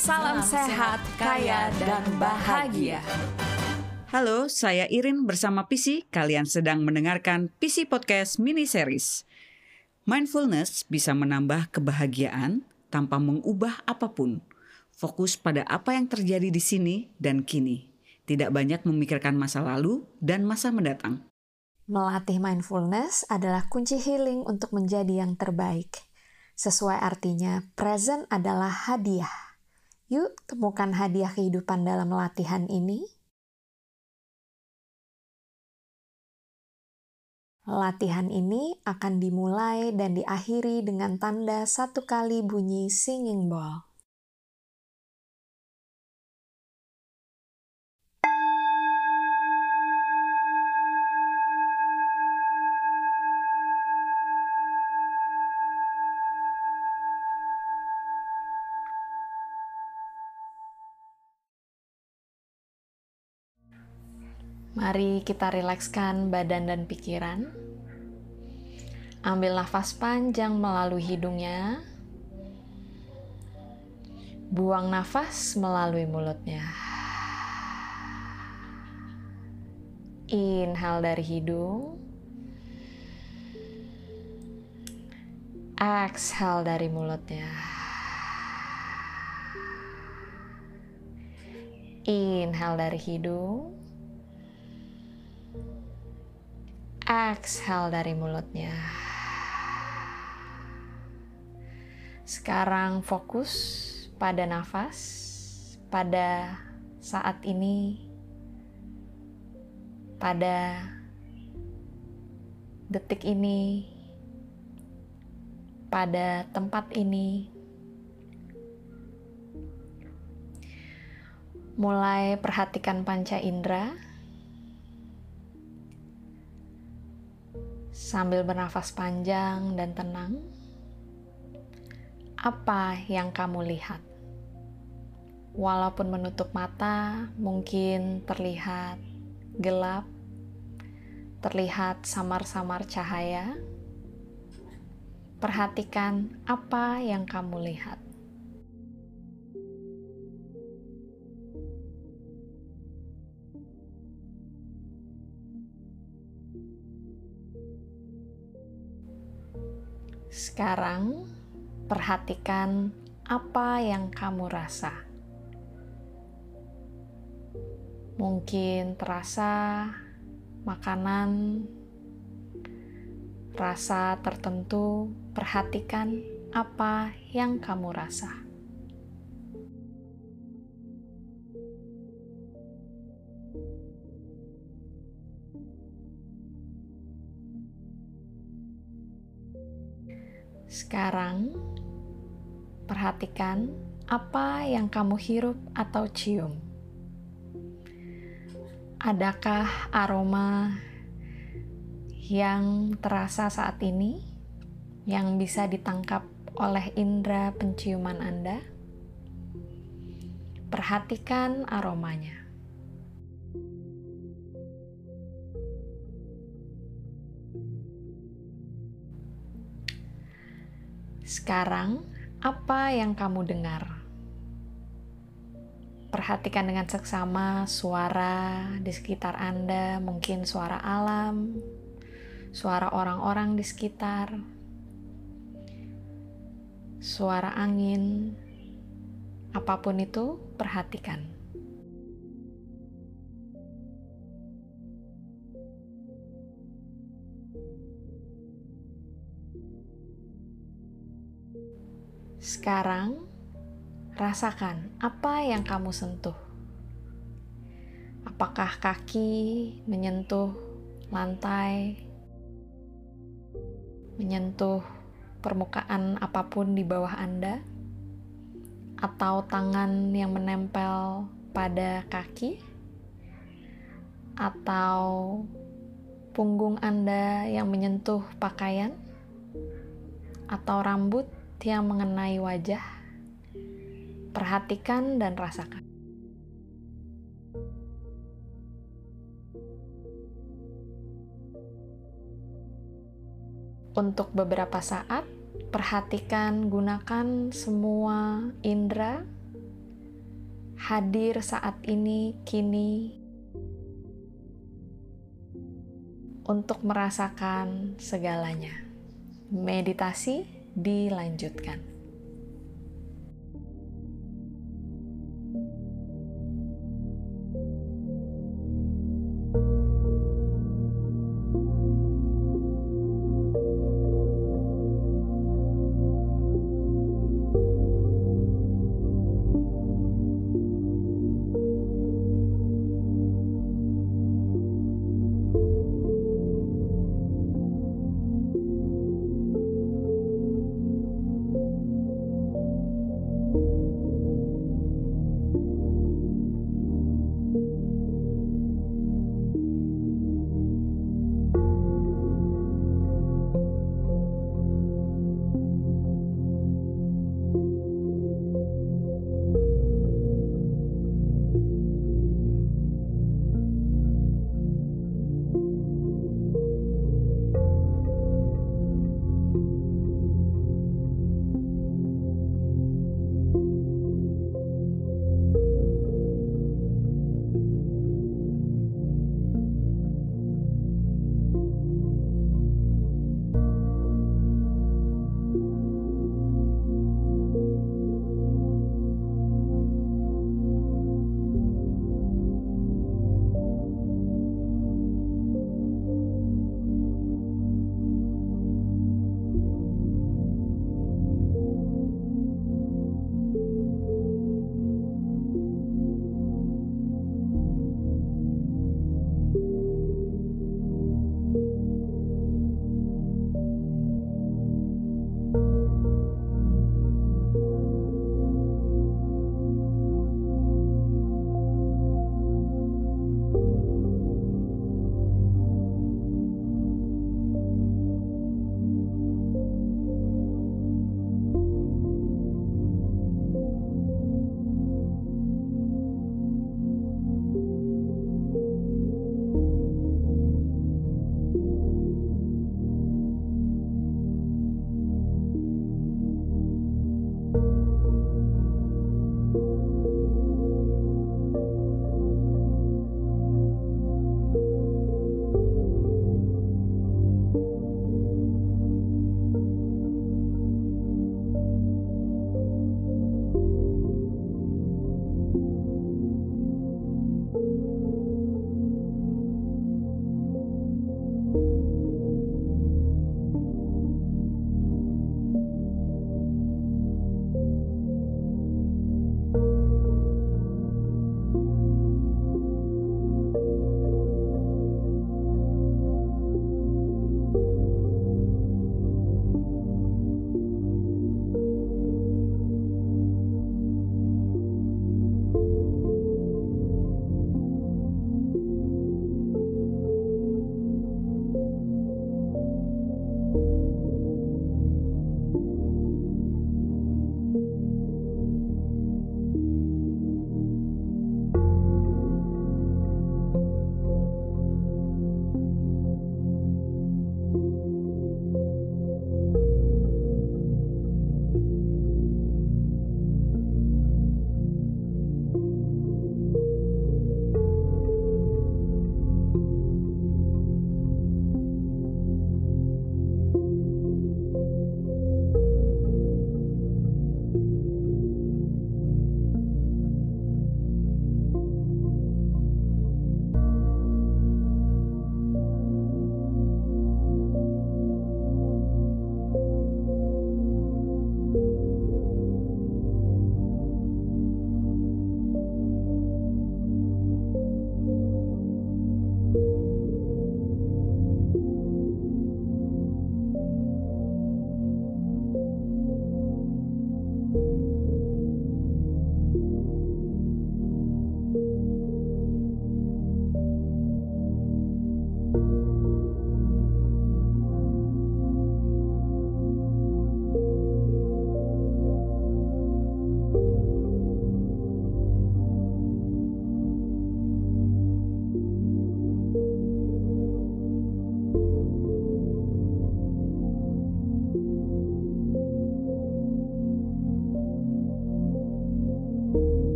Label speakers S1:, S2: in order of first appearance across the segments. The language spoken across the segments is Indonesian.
S1: Salam sehat, kaya, dan bahagia.
S2: Halo, saya Irin bersama PC. Kalian sedang mendengarkan PC Podcast Mini Series. Mindfulness bisa menambah kebahagiaan tanpa mengubah apa pun. Fokus pada apa yang terjadi di sini dan kini. Tidak banyak memikirkan masa lalu dan masa mendatang.
S3: Melatih mindfulness adalah kunci healing untuk menjadi yang terbaik. Sesuai artinya, present adalah hadiah. Yuk, temukan hadiah kehidupan dalam latihan ini. Latihan ini akan dimulai dan diakhiri dengan tanda satu kali bunyi singing ball. Mari kita rilekskan badan dan pikiran. Ambil nafas panjang melalui hidungnya. Buang nafas melalui mulutnya. Inhale dari hidung. Exhale dari mulutnya. Inhale dari hidung. Exhale dari mulutnya. Sekarang fokus pada nafas, pada saat ini, pada detik ini, pada tempat ini. Mulai perhatikan panca indera sambil bernafas panjang dan tenang. Apa yang kamu lihat? Walaupun menutup mata, mungkin terlihat gelap, terlihat samar-samar cahaya. Perhatikan apa yang kamu lihat. Sekarang, perhatikan apa yang kamu rasa. Mungkin terasa makanan, rasa tertentu. Perhatikan apa yang kamu rasa. Sekarang, perhatikan apa yang kamu hirup atau cium. Adakah aroma yang terasa saat ini yang bisa ditangkap oleh indera penciuman Anda? Perhatikan aromanya. Sekarang, apa yang kamu dengar? Perhatikan dengan seksama suara di sekitar Anda, mungkin suara alam, suara orang-orang di sekitar, suara angin, apa pun itu, perhatikan. Sekarang, rasakan apa yang kamu sentuh. Apakah kaki menyentuh lantai, menyentuh permukaan apa pun di bawah Anda, atau tangan yang menempel pada kaki, atau punggung Anda yang menyentuh pakaian, atau rambut yang mengenai wajah, perhatikan dan rasakan. Untuk beberapa saat, perhatikan gunakan semua indera hadir saat ini, kini, untuk merasakan segalanya. Meditasi dilanjutkan.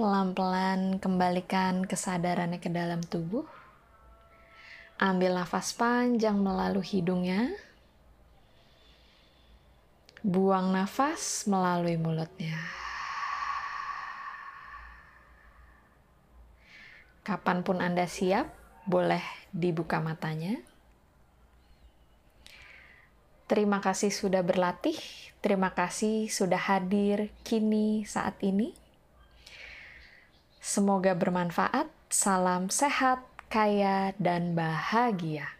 S3: Pelan-pelan kembalikan kesadarannya ke dalam tubuh. Ambil nafas panjang melalui hidungnya. Buang nafas melalui mulutnya. Kapan pun Anda siap, boleh dibuka matanya. Terima kasih sudah berlatih. Terima kasih sudah hadir kini saat ini. Semoga bermanfaat. Salam sehat, kaya, dan bahagia.